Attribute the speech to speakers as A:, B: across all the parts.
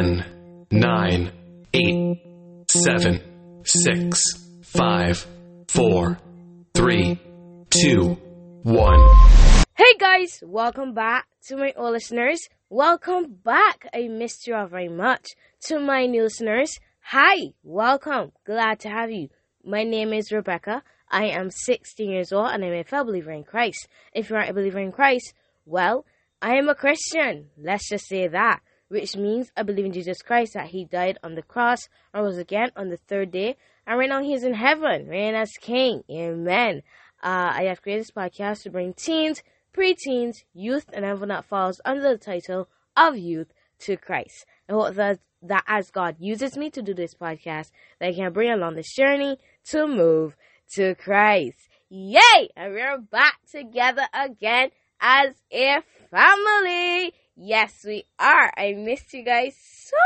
A: 10, 9, 8, 7, 6, 5, 4, 3, 2, 1.
B: Hey guys, welcome back to my old listeners. Welcome back. I missed you all very much. To my new listeners, hi, welcome. Glad to have you. My name is Rebecca. I am 16 years old and I'm a fellow believer in Christ. If you aren't a believer in Christ, well, I am a Christian. Let's just say that which means I believe in Jesus Christ that He died on the cross and rose again on the third day, and right now He is in heaven, reigning as King. Amen. Uh, I have created this podcast to bring teens, preteens, youth, and everyone that falls under the title of youth to Christ. I hope that, that as God uses me to do this podcast, that I can bring along this journey to move to Christ. Yay! And we're back together again as a family. Yes, we are. I missed you guys so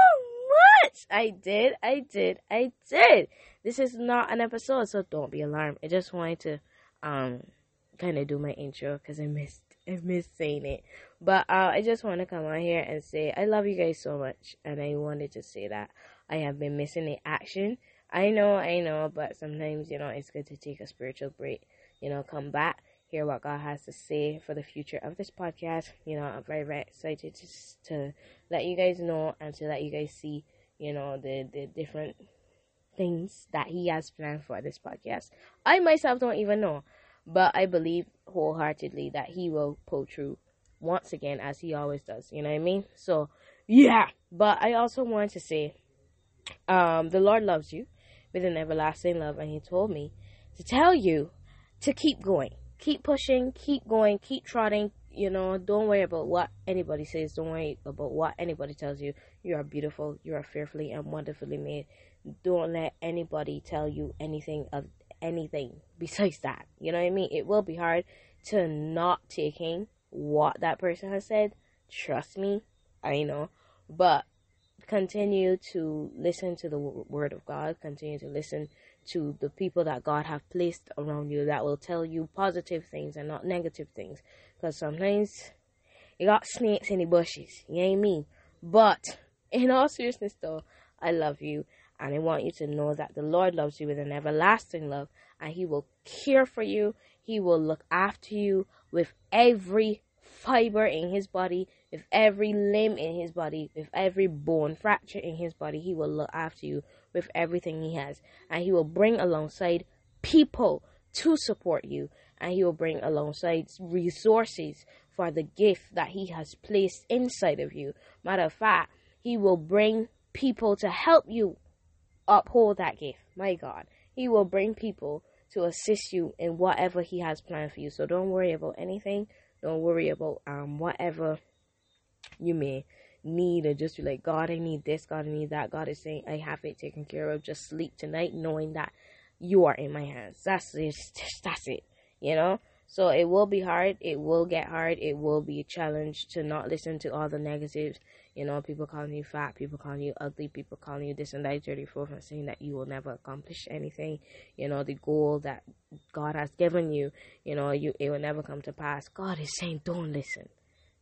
B: much. I did, I did, I did. This is not an episode, so don't be alarmed. I just wanted to um kind of do my intro because I missed I missed saying it. But uh, I just want to come on here and say I love you guys so much, and I wanted to say that I have been missing the action. I know, I know, but sometimes you know it's good to take a spiritual break. You know, come back hear what God has to say for the future of this podcast. You know, I'm very, very excited to, to let you guys know and to let you guys see, you know, the, the different things that He has planned for this podcast. I myself don't even know, but I believe wholeheartedly that He will pull through once again as He always does. You know what I mean? So, yeah. But I also want to say, um, the Lord loves you with an everlasting love, and He told me to tell you to keep going keep pushing, keep going, keep trotting. You know, don't worry about what anybody says. Don't worry about what anybody tells you. You are beautiful. You are fearfully and wonderfully made. Don't let anybody tell you anything of anything besides that. You know what I mean? It will be hard to not taking what that person has said. Trust me, I know. But continue to listen to the word of God. Continue to listen to the people that God have placed around you that will tell you positive things and not negative things. Because sometimes you got snakes in the bushes. You ain't me. But in all seriousness, though, I love you. And I want you to know that the Lord loves you with an everlasting love. And He will care for you. He will look after you with every fiber in His body, with every limb in His body, with every bone fracture in His body. He will look after you with everything he has. And he will bring alongside people to support you. And he will bring alongside resources for the gift that he has placed inside of you. Matter of fact, he will bring people to help you uphold that gift. My God. He will bring people to assist you in whatever he has planned for you. So don't worry about anything. Don't worry about um whatever you may need or just be like, God, I need this, God, I need that. God is saying, I have it taken care of. Just sleep tonight knowing that you are in my hands. That's it. That's it. You know? So it will be hard. It will get hard. It will be a challenge to not listen to all the negatives. You know, people calling you fat, people calling you ugly, people calling you this and that, 34 and saying that you will never accomplish anything. You know, the goal that God has given you, you know, you it will never come to pass. God is saying, don't listen.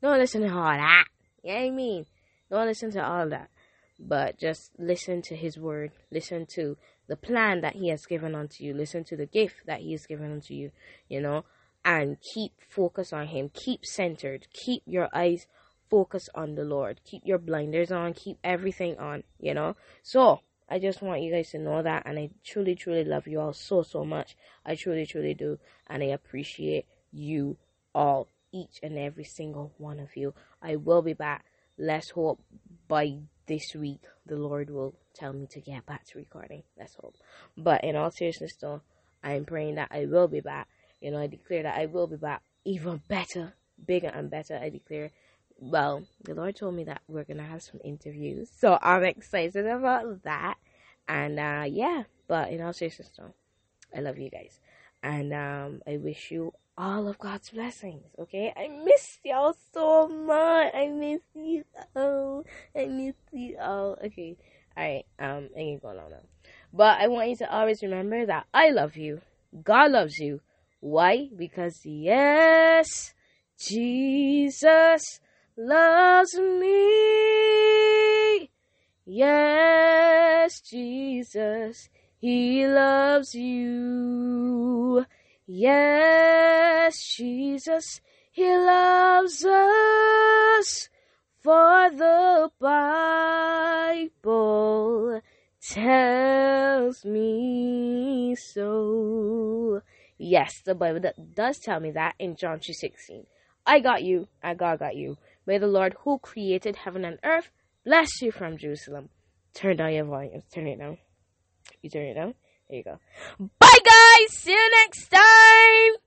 B: Don't listen to all that. You know what I mean? Don't listen to all that, but just listen to His word. Listen to the plan that He has given unto you. Listen to the gift that He has given unto you, you know, and keep focus on Him. Keep centered. Keep your eyes focused on the Lord. Keep your blinders on. Keep everything on, you know. So, I just want you guys to know that, and I truly, truly love you all so, so much. I truly, truly do, and I appreciate you all each and every single one of you. I will be back. Let's hope by this week the Lord will tell me to get back to recording. Let's hope. But in all seriousness, though, I am praying that I will be back. You know, I declare that I will be back even better, bigger and better. I declare. Well, the Lord told me that we're gonna have some interviews, so I'm excited about that. And uh, yeah, but in all seriousness, though, I love you guys, and um, I wish you all of God's blessings. Okay, I miss y'all so much. I miss you all. I miss you all. Okay, all right. Um, I ain't going on now. But I want you to always remember that I love you. God loves you. Why? Because yes, Jesus loves me. Yes, Jesus, He loves you. Yes, Jesus, He loves us. For the Bible tells me so. Yes, the Bible does tell me that in John 2.16. I got you, I God got you. May the Lord who created heaven and earth bless you from Jerusalem. Turn down your volume. Turn it down. You turn it down. There you go. Bye guys! See you next time!